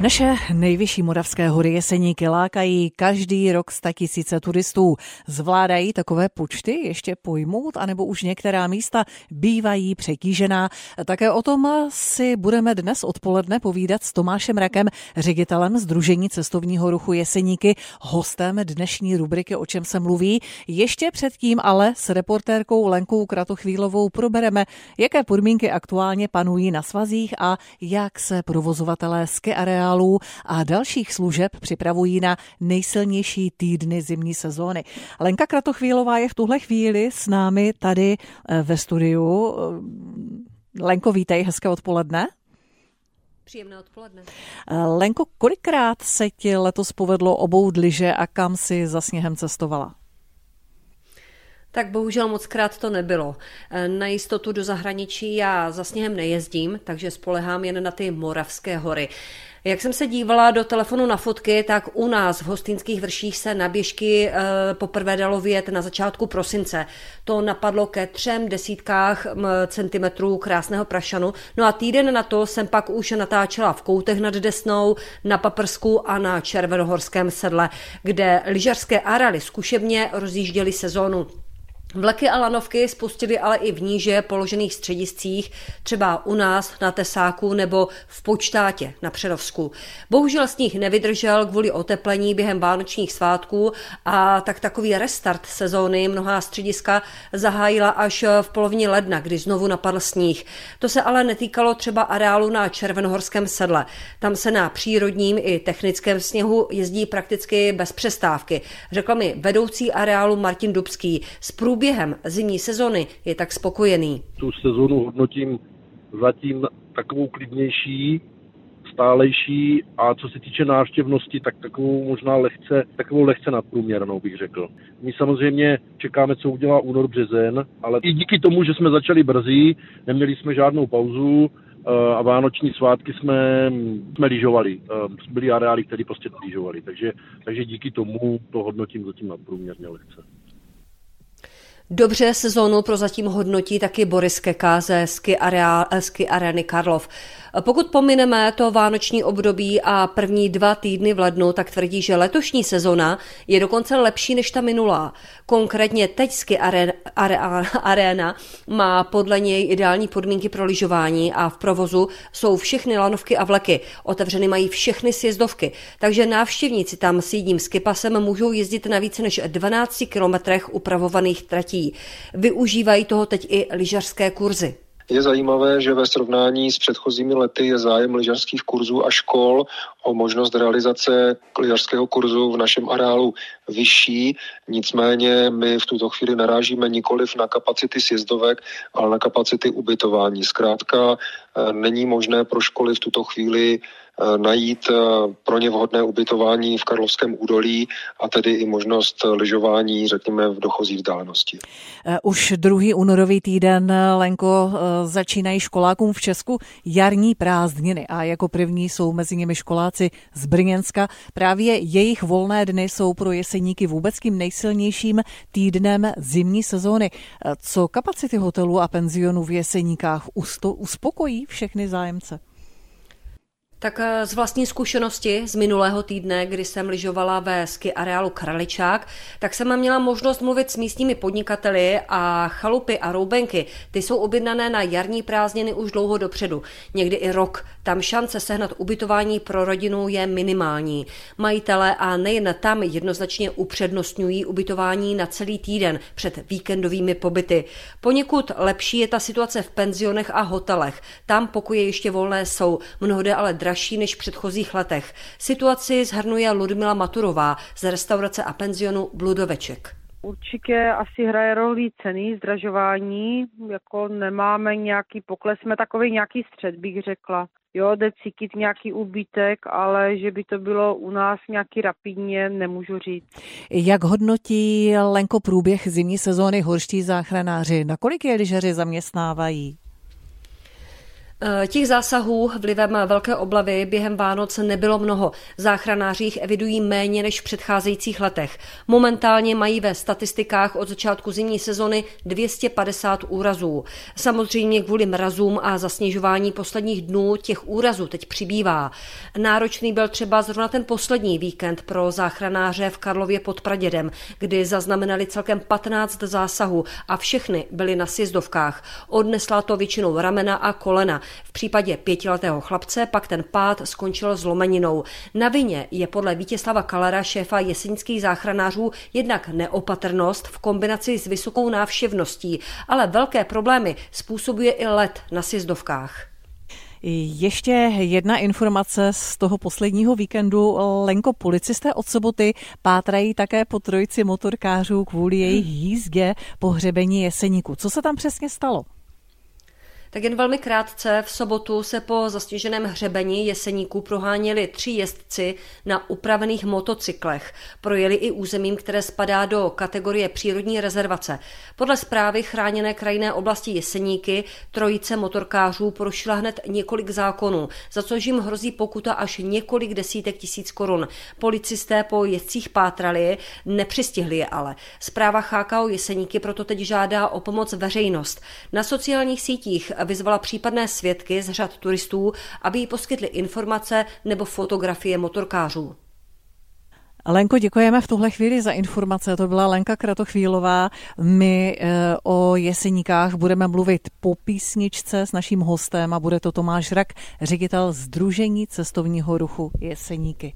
Naše nejvyšší moravské hory Jeseníky lákají každý rok tisíce turistů. Zvládají takové počty ještě pojmout, anebo už některá místa bývají přetížená. Také o tom si budeme dnes odpoledne povídat s Tomášem Rakem, ředitelem Združení cestovního ruchu Jeseníky, hostem dnešní rubriky O čem se mluví. Ještě předtím ale s reportérkou Lenkou Kratochvílovou probereme, jaké podmínky aktuálně panují na svazích a jak se provozovatelé ski areálu materiálů a dalších služeb připravují na nejsilnější týdny zimní sezóny. Lenka Kratochvílová je v tuhle chvíli s námi tady eh, ve studiu. Lenko, vítej, hezké odpoledne. Příjemné odpoledne. Eh, Lenko, kolikrát se ti letos povedlo obout liže a kam si za sněhem cestovala? Tak bohužel moc krát to nebylo. Eh, na jistotu do zahraničí já za sněhem nejezdím, takže spolehám jen na ty Moravské hory. Jak jsem se dívala do telefonu na fotky, tak u nás v Hostinských vrších se na běžky e, poprvé dalo vyjet na začátku prosince. To napadlo ke třem desítkách centimetrů krásného prašanu. No a týden na to jsem pak už natáčela v Koutech nad Desnou, na Paprsku a na Červenohorském sedle, kde lyžařské areály zkušebně rozjížděly sezónu. Vleky a lanovky spustili ale i v níže položených střediscích, třeba u nás na Tesáku nebo v Počtátě na Přerovsku. Bohužel sníh nevydržel kvůli oteplení během vánočních svátků a tak takový restart sezóny mnohá střediska zahájila až v polovině ledna, kdy znovu napadl sníh. To se ale netýkalo třeba areálu na Červenohorském sedle. Tam se na přírodním i technickém sněhu jezdí prakticky bez přestávky. Řekla mi vedoucí areálu Martin Dubský. Z průběhem zimní sezony je tak spokojený. Tu sezonu hodnotím zatím takovou klidnější, stálejší a co se týče návštěvnosti, tak takovou možná lehce, takovou lehce nadprůměrnou bych řekl. My samozřejmě čekáme, co udělá únor březen, ale i díky tomu, že jsme začali brzy, neměli jsme žádnou pauzu, eh, a vánoční svátky jsme, jsme lyžovali. Eh, byly areály, které prostě lyžovali. Takže, takže díky tomu to hodnotím zatím nadprůměrně lehce. Dobře sezónu prozatím hodnotí taky Boris Keka ze ski, areál, ski areny Karlov. Pokud pomineme to vánoční období a první dva týdny v lednu, tak tvrdí, že letošní sezona je dokonce lepší než ta minulá. Konkrétně teď ski arena má podle něj ideální podmínky pro lyžování a v provozu jsou všechny lanovky a vleky. Otevřeny mají všechny sjezdovky, takže návštěvníci tam s jedním skipasem můžou jezdit na více než 12 kilometrech upravovaných tratí. Využívají toho teď i lyžařské kurzy. Je zajímavé, že ve srovnání s předchozími lety je zájem lyžařských kurzů a škol o možnost realizace lyžařského kurzu v našem areálu vyšší. Nicméně my v tuto chvíli narážíme nikoliv na kapacity sjezdovek, ale na kapacity ubytování. Zkrátka eh, není možné pro školy v tuto chvíli najít eh, pro ně vhodné ubytování v Karlovském údolí a tedy i možnost lyžování, řekněme, v dochozí vzdálenosti. Eh, už druhý únorový týden, Lenko, začínají školákům v Česku jarní prázdniny a jako první jsou mezi nimi školáci z Brněnska. Právě jejich volné dny jsou pro jeseníky vůbec tím nejsilnějším týdnem zimní sezóny. Co kapacity hotelů a penzionů v Jeseníkách uspokojí všechny zájemce? Tak eh, z vlastní zkušenosti z minulého týdne, kdy jsem lyžovala ve ski areálu Kraličák, tak jsem měla možnost mluvit s místními podnikateli a chalupy a roubenky. Ty jsou objednané na jarní prázdniny už dlouho dopředu, někdy i rok. Tam šance sehnat ubytování pro rodinu je minimální. Majitele a nejen tam jednoznačně upřednostňují ubytování na celý týden před víkendovými pobyty. Poněkud lepší je ta situace v penzionech a hotelech. Tam pokoje ještě volné jsou, mnohde ale dražší než v předchozích letech. Situaci zhrnuje Ludmila Maturová z restaurace a penzionu Bludoveček. Určitě asi hraje roli ceny, zdražování, jako nemáme nějaký pokles, jsme takový nějaký střed, bych řekla. Jo, jde cítit nějaký úbytek, ale že by to bylo u nás nějaký rapidně, nemůžu říct. Jak hodnotí Lenko průběh zimní sezóny horští záchranáři? Nakolik je lyžaři zaměstnávají? Eh, těch zásahů vlivem velké oblavy během Vánoc nebylo mnoho. Záchranáři jich evidují méně než v předcházejících letech. Momentálně mají ve statistikách od začátku zimní sezony 250 úrazů. Samozřejmě kvůli mrazům a zasněžování posledních dnů těch úrazů teď přibývá. Náročný byl třeba zrovna ten poslední víkend pro záchranáře v Karlově pod Pradědem, kdy zaznamenali celkem 15 zásahů a všechny byly na sjezdovkách. Odnesla to většinou ramena a kolena. V případě pětiletého chlapce pak ten pád skončil zlomeninou. Na vině je podle Vítězslava Kalera, šéfa jesenických záchranářů, jednak neopatrnost v kombinaci s vysokou návštěvností, ale velké problémy způsobuje i let na sjezdovkách. Ještě jedna informace z toho posledního víkendu. Lenko, policisté od soboty pátrají také po trojici motorkářů kvůli jejich jízdě po hřebení Jeseníku. Co se tam přesně stalo? Tak jen velmi krátce v sobotu se po zastěženém hřebení jeseníků proháněli tři jezdci na upravených motocyklech. Projeli i územím, které spadá do kategorie přírodní rezervace. Podle zprávy chráněné krajinné oblasti Jeseníky trojice motorkářů porušila hned několik zákonů, za což jim hrozí pokuta až několik desítek tisíc korun. Policisté po jezdcích pátrali, nepřistihli je ale. Zpráva HKO Jeseníky proto teď žádá o pomoc veřejnost. Na sociálních sítích vyzvala případné svědky z řad turistů, aby jí poskytli informace nebo fotografie motorkářů. Lenko, děkujeme v tuhle chvíli za informace. To byla Lenka Kratochvílová. My e, o jeseníkách budeme mluvit po písničce s naším hostem a bude to Tomáš Rak, ředitel Združení cestovního ruchu Jeseníky.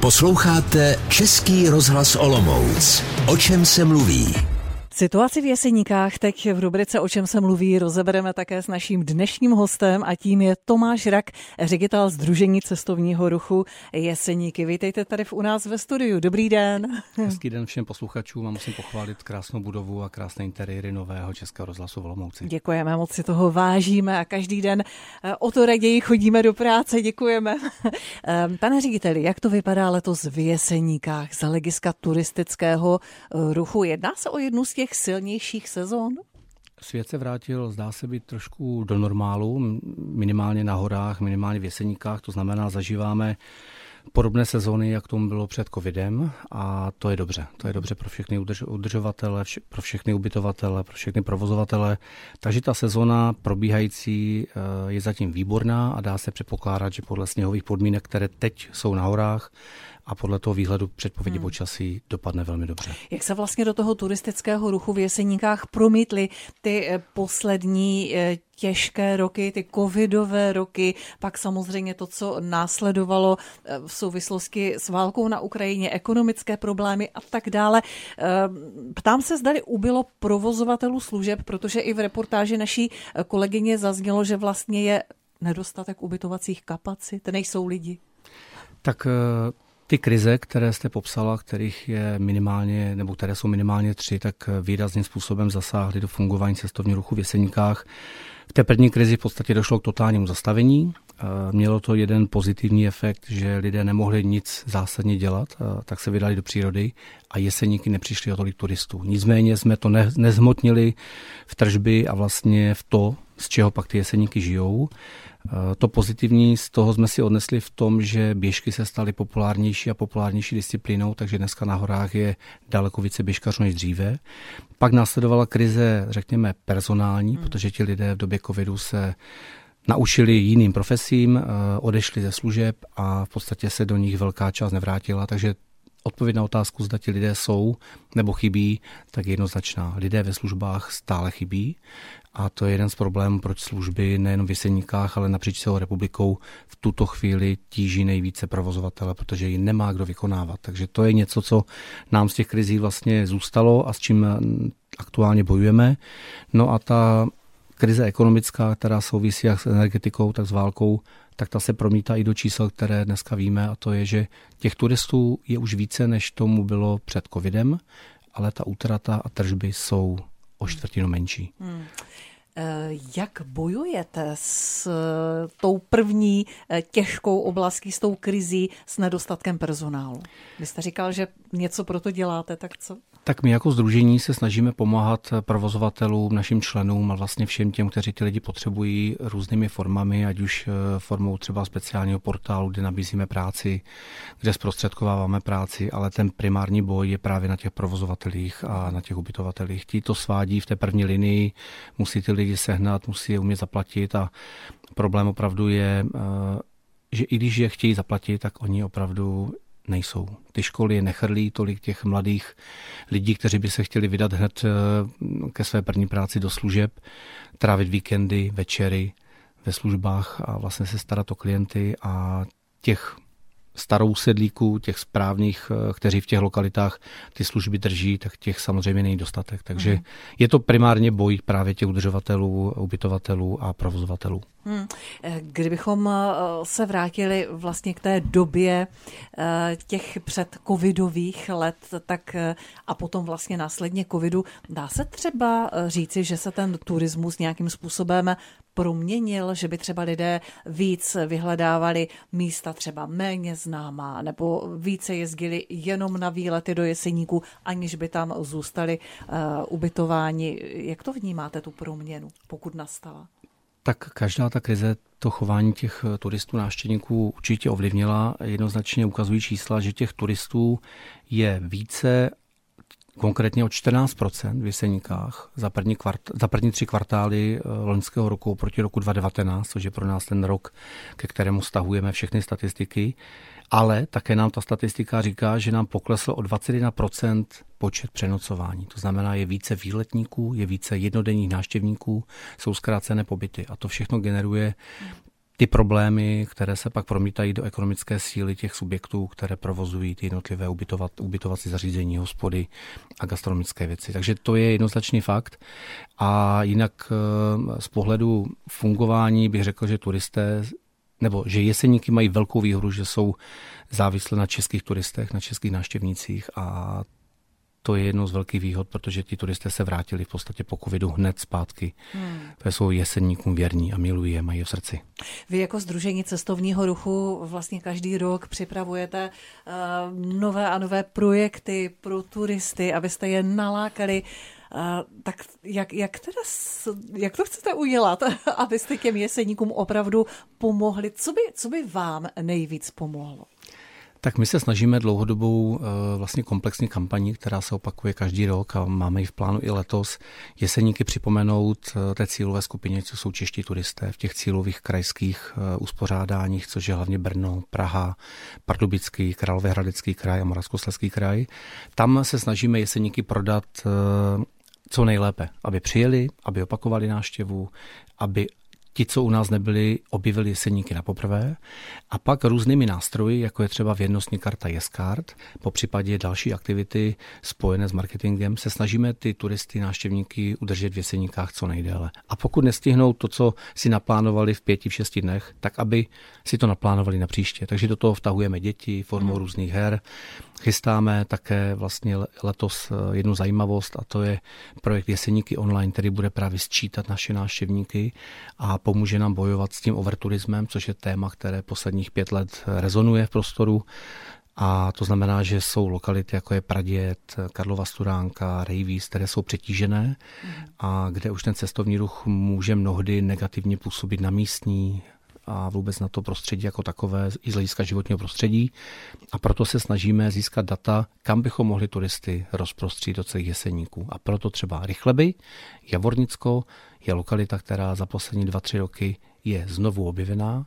Posloucháte Český rozhlas Olomouc. O čem se mluví? Situaci v Jeseníkách teď v rubrice O čem se mluví rozebereme také s naším dnešním hostem a tím je Tomáš Rak, ředitel Združení cestovního ruchu Jeseníky. Vítejte tady u nás ve studiu. Dobrý den. Hezký den všem posluchačům a musím pochválit krásnou budovu a krásné interiéry nového Českého rozhlasu v Olomouci. Děkujeme, moc si toho vážíme a každý den eh, o to raději chodíme do práce. Děkujeme. Eh, pane řediteli, jak to vypadá letos v Jeseníkách z hlediska turistického eh, ruchu? Jedná se o jednu z těch těch silnějších sezon? Svět se vrátil, zdá se být trošku do normálu, minimálně na horách, minimálně v jeseníkách, to znamená, zažíváme podobné sezóny, jak tomu bylo před covidem a to je dobře. To je dobře pro všechny udrž- udržovatele, pro všechny ubytovatele, pro všechny provozovatele. Takže ta sezóna probíhající eh, je zatím výborná a dá se předpokládat, že podle sněhových podmínek, které teď jsou na horách, a podle toho výhledu předpovědi hmm. počasí dopadne velmi dobře. Jak se vlastně do toho turistického ruchu v Jeseníkách promítly ty eh, poslední eh, těžké roky, ty covidové roky, pak samozřejmě to, co následovalo eh, v souvislosti s válkou na Ukrajině, ekonomické problémy a tak dále. Ptám se, zdali ubylo provozovatelů služeb, protože i v reportáži naší kolegyně zaznělo, že vlastně je nedostatek ubytovacích kapacit, nejsou lidi. Tak ty krize, které jste popsala, kterých je minimálně, nebo které jsou minimálně tři, tak výrazným způsobem zasáhly do fungování cestovního ruchu v Jeseníkách. V té první krizi v podstatě došlo k totálnímu zastavení. Mělo to jeden pozitivní efekt, že lidé nemohli nic zásadně dělat, tak se vydali do přírody a jeseníky nepřišli o tolik turistů. Nicméně jsme to nezhmotnili v tržby a vlastně v to, z čeho pak ty jeseníky žijou. Eh, to pozitivní z toho jsme si odnesli v tom, že běžky se staly populárnější a populárnější disciplínou, takže dneska na horách je daleko více běžkařů než dříve. Pak následovala krize, řekněme, personální, hmm. protože ti lidé v době covidu se naučili jiným profesím, eh, odešli ze služeb a v podstatě se do nich velká část nevrátila, takže odpověď na otázku, zda ti lidé jsou nebo chybí, tak je jednoznačná. Lidé ve službách stále chybí a to je jeden z problémů, proč služby nejen v Jeseníkách, ale napříč celou republikou v tuto chvíli tíží nejvíce provozovatele, protože ji nemá kdo vykonávat. Takže to je něco, co nám z těch krizí vlastně zůstalo a s čím aktuálně bojujeme. No a ta krize ekonomická, která souvisí jak s energetikou, tak s válkou, tak ta se promítá i do čísel, které dneska víme, a to je, že těch turistů je už více, než tomu bylo před covidem, ale ta útrata a tržby jsou o čtvrtinu menší. Hmm. Eh, jak bojujete s eh, tou první eh, těžkou oblastí, s tou krizí, s nedostatkem personálu? Vy jste říkal, že něco pro to děláte, tak co? Tak my jako združení se snažíme pomáhat provozovatelům, našim členům a vlastně všem těm, kteří ty lidi potřebují různými formami, ať už eh, formou třeba speciálního portálu, kde nabízíme práci, kde zprostředkováváme práci, ale ten primární boj je právě na těch provozovatelích a na těch ubytovatelích. Ti to svádí v té první linii, musí ty lidi sehnat, musí je umět zaplatit a problém opravdu je, eh, že i když je chtějí zaplatit, tak oni opravdu nejsou. Ty školy nechrlí tolik těch mladých lidí, kteří by se chtěli vydat hned eh, ke své první práci do služeb, trávit víkendy, večery ve službách a vlastně se starat o klienty a těch starou sedlíků, těch správných, eh, kteří v těch lokalitách ty služby drží, tak těch samozřejmě není dostatek. Takže mm. je to primárně boj právě těch udržovatelů, ubytovatelů a provozovatelů. Hmm. Kdybychom eh, se vrátili vlastně k té době těch předcovidových let, tak a potom vlastně následně covidu, dá se třeba říci, že se ten turismus nějakým způsobem proměnil, že by třeba lidé víc vyhledávali místa třeba méně známá, nebo více jezdili jenom na výlety do Jeseníku, aniž by tam zůstali uh, ubytováni. Jak to vnímáte, tu proměnu, pokud nastala? Tak každá ta krize to chování těch turistů, návštěvníků určitě ovlivnila. Jednoznačně ukazují čísla, že těch turistů je více konkrétně o 14% v Jeseníkách za první, kvart, za první tři kvartály eh, loňského roku proti roku 2019, což je pro nás ten rok, ke kterému stahujeme všechny statistiky. Ale také nám ta statistika říká, že nám poklesl o 21% počet přenocování. To znamená, je více výletníků, je více jednodenních návštěvníků, jsou zkrácené pobyty. A to všechno generuje ty problémy, které se pak promítají do ekonomické síly těch subjektů, které provozují ty jednotlivé ubytovat, ubytovací zařízení, hospody a gastronomické věci. Takže to je jednoznačný fakt. A jinak eh, z pohledu fungování bych řekl, že turisté nebo že jeseníky mají velkou výhodu, že jsou závislé na českých turistech, na českých návštěvnících a to je jednou z velkých výhod, protože ti turisté se vrátili v podstatě po covidu hned zpátky. Hmm. To jsou jesenníkům věrní a milují je, mají v srdci. Vy jako Združení cestovního ruchu vlastně každý rok připravujete uh, nové a nové projekty pro turisty, abyste je nalákali Uh, tak jak, jak, teda, jak to chcete udělat, abyste těm jeseníkům opravdu pomohli? Co by, co by vám nejvíc pomohlo? Tak my se snažíme dlouhodobou eh, vlastně komplexní kampaní, která se opakuje každý rok a máme ji v plánu i letos, jeseníky připomenout eh, té cílové skupině, co jsou čeští turisté v těch cílových krajských eh, uspořádáních, což je hlavně Brno, Praha, Pardubický, Královéhradecký kraj a Moravskoslezský kraj. Tam se snažíme jeseníky prodat co nejlépe, aby přijeli, aby opakovali návštěvu, aby ti, co u nás nebyli, objevili jeseníky na poprvé a pak různými nástroji, jako je třeba věrnostní karta Yescard, po případě další aktivity spojené s marketingem, se snažíme ty turisty, návštěvníky udržet v jeseníkách co nejdéle. A pokud nestihnou to, co si naplánovali v pěti, v šesti dnech, tak aby si to naplánovali na příště. Takže do toho vtahujeme děti formou hmm. různých her, Chystáme také vlastně letos eh, jednu zajímavost a to je projekt Jeseníky online, který bude právě sčítat naše návštěvníky a pomůže nám bojovat s tím overturismem, což je téma, které posledních pět let rezonuje v prostoru. A to znamená, že jsou lokality, jako je Pradět, Karlova Studánka, Rejvíz, které jsou přetížené a kde už ten cestovní ruch může mnohdy negativně působit na místní, a vůbec na to prostředí jako takové i z hlediska životního prostředí. A proto se snažíme získat data, kam bychom mohli turisty rozprostřít do celých jeseníků. A proto třeba Rychleby, Javornicko je lokalita, která za poslední dva, tři roky je znovu objevená.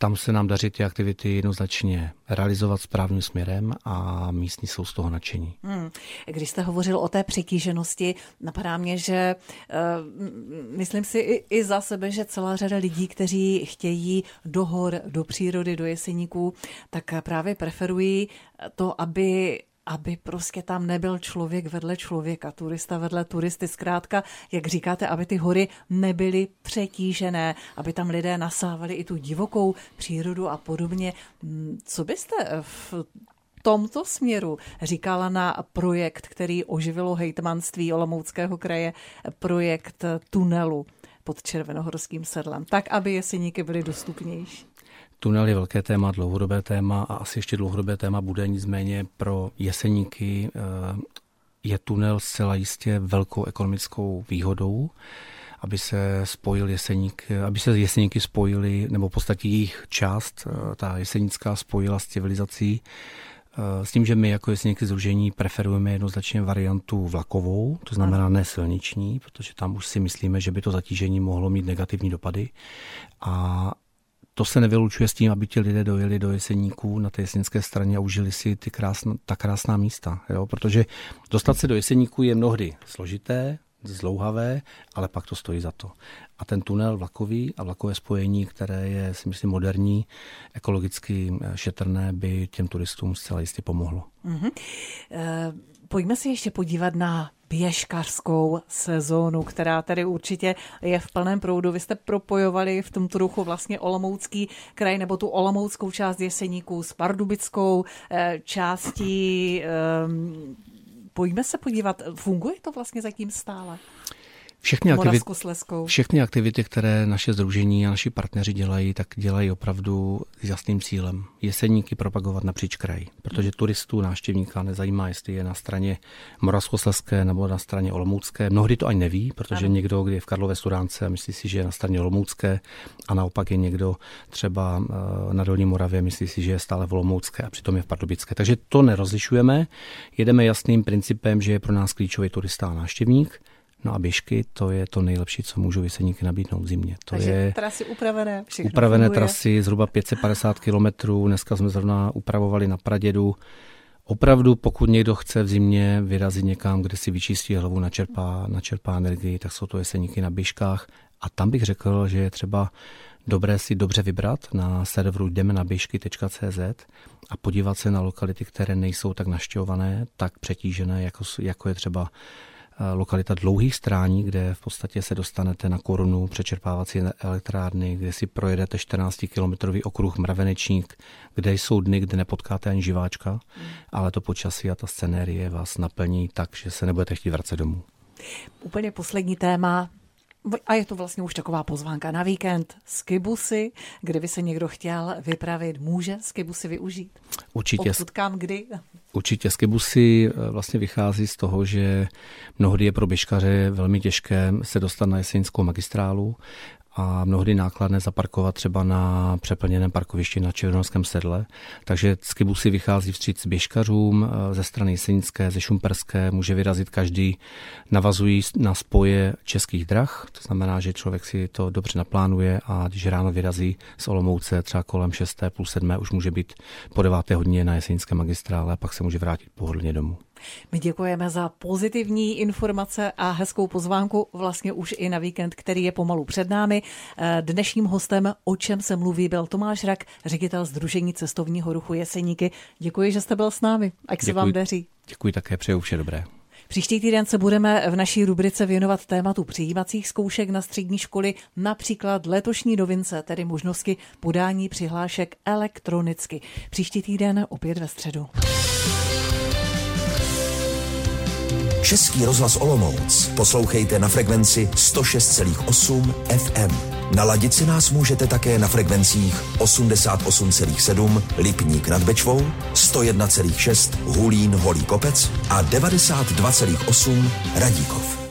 Tam se nám daří ty aktivity jednoznačně realizovat správným směrem a místní jsou z toho nadšení. Hmm. Když jste hovořil o té přetíženosti, napadá mě, že uh, myslím si i, i za sebe, že celá řada lidí, kteří chtějí do hor, do přírody, do jeseníků, tak právě preferují to, aby aby prostě tam nebyl člověk vedle člověka, turista vedle turisty. Zkrátka, jak říkáte, aby ty hory nebyly přetížené, aby tam lidé nasávali i tu divokou přírodu a podobně. Hmm, co byste v tomto směru říkala na projekt, který oživilo hejtmanství Olomouckého kraje, projekt tunelu pod Červenohorským sedlem, tak, aby jeseníky byly dostupnější? Tunel je velké téma, dlouhodobé téma a asi ještě dlouhodobé téma bude nicméně pro jeseníky eh, je tunel zcela jistě velkou ekonomickou výhodou, aby se spojil jeseník, aby se jeseníky spojili, nebo v podstatě jejich část, eh, ta jesenická spojila s civilizací, eh, s tím, že my jako jeseníky združení preferujeme jednoznačně variantu vlakovou, to znamená ne silniční, protože tam už si myslíme, že by to zatížení mohlo mít negativní dopady. A to se nevylučuje s tím, aby ti lidé dojeli do Jeseníků na té jesenické straně a užili si ty krásn, ta krásná místa. Jo? Protože dostat se do Jeseníků je mnohdy složité, zlouhavé, ale pak to stojí za to. A ten tunel vlakový a vlakové spojení, které je, si myslím, moderní, ekologicky šetrné, by těm turistům zcela jistě pomohlo. Mm-hmm. E, pojďme si ještě podívat na běžkařskou sezónu, která tady určitě je v plném proudu. Vy jste propojovali v tomto ruchu vlastně Olomoucký kraj nebo tu Olomouckou část Jeseníků s Pardubickou eh, částí. Ehm, pojďme se podívat, funguje to vlastně zatím stále? Všechny, aktivity, všechny aktivity, které naše združení a naši partneři dělají, tak dělají opravdu s jasným cílem. Jeseníky propagovat napříč kraj, protože turistů, návštěvníka nezajímá, jestli je na straně Moravskoslezské nebo na straně Olomoucké. Mnohdy to ani neví, protože ano. někdo, kdy je v Karlové Studánce a myslí si, že je na straně Olomoucké a naopak je někdo třeba eh, na Dolní Moravě, myslí si, že je stále v Olomoucké a přitom je v Pardubické. Takže to nerozlišujeme. Jedeme jasným principem, že je pro nás klíčový turista a návštěvník No a běžky, to je to nejlepší, co můžou Věseníky nabídnout v zimě. To Takže je trasy upravené, Upravené funguje. trasy, zhruba 550 kilometrů. Dneska jsme zrovna upravovali na Pradědu. Opravdu, pokud někdo chce v zimě vyrazit někam, kde si vyčistí hlavu, načerpá, načerpá energii, tak jsou to jeseníky na běžkách. A tam bych řekl, že je třeba dobré si dobře vybrat na serveru jdeme na běžky.cz a podívat se na lokality, které nejsou tak naštěvované, tak přetížené, jako, jako je třeba lokalita dlouhých strání, kde v podstatě se dostanete na korunu přečerpávací elektrárny, kde si projedete 14-kilometrový okruh Mravenečník, kde jsou dny, kde nepotkáte ani živáčka, mm. ale to počasí a ta scenérie vás naplní tak, že se nebudete chtít vracet domů. Úplně poslední téma, a je to vlastně už taková pozvánka na víkend. Skibusy, kdyby se někdo chtěl vypravit, může skibusy využít? Určitě. Odkud kam, kdy? Určitě skibusy eh, vlastně vychází z toho, že mnohdy je pro běžkaře velmi těžké se dostat na jesenskou magistrálu a mnohdy nákladné zaparkovat třeba na přeplněném parkovišti na Černohorském sedle. Takže skibusy vychází vstříc běžkařům eh, ze strany Jesenické, ze Šumperské, může vyrazit každý, navazují na spoje českých drah, to znamená, že člověk si to dobře naplánuje a když ráno vyrazí z Olomouce třeba kolem 6. půl 7. už může být po 9. hodině na Jesenické magistrále a pak se může vrátit pohodlně domů. My děkujeme za pozitivní informace a hezkou pozvánku vlastně už i na víkend, který je pomalu před námi. Eh, dnešním hostem, o čem se mluví, byl Tomáš Rak, ředitel Združení cestovního ruchu Jeseníky. Děkuji, že jste byl s námi. Ať se vám daří. Děkuji také, přeju vše dobré. Příští týden se budeme v naší rubrice věnovat tématu přijímacích zkoušek na střední školy, například letošní dovince, tedy možnosti podání přihlášek elektronicky. Příští týden opět ve středu. Český rozhlas Olomouc poslouchejte na frekvenci 106,8 FM. Naladit si nás můžete také na frekvencích 88,7 Lipník nad Bečvou, 101,6 Hulín Holý Kopec a 92,8 Radíkov.